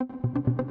you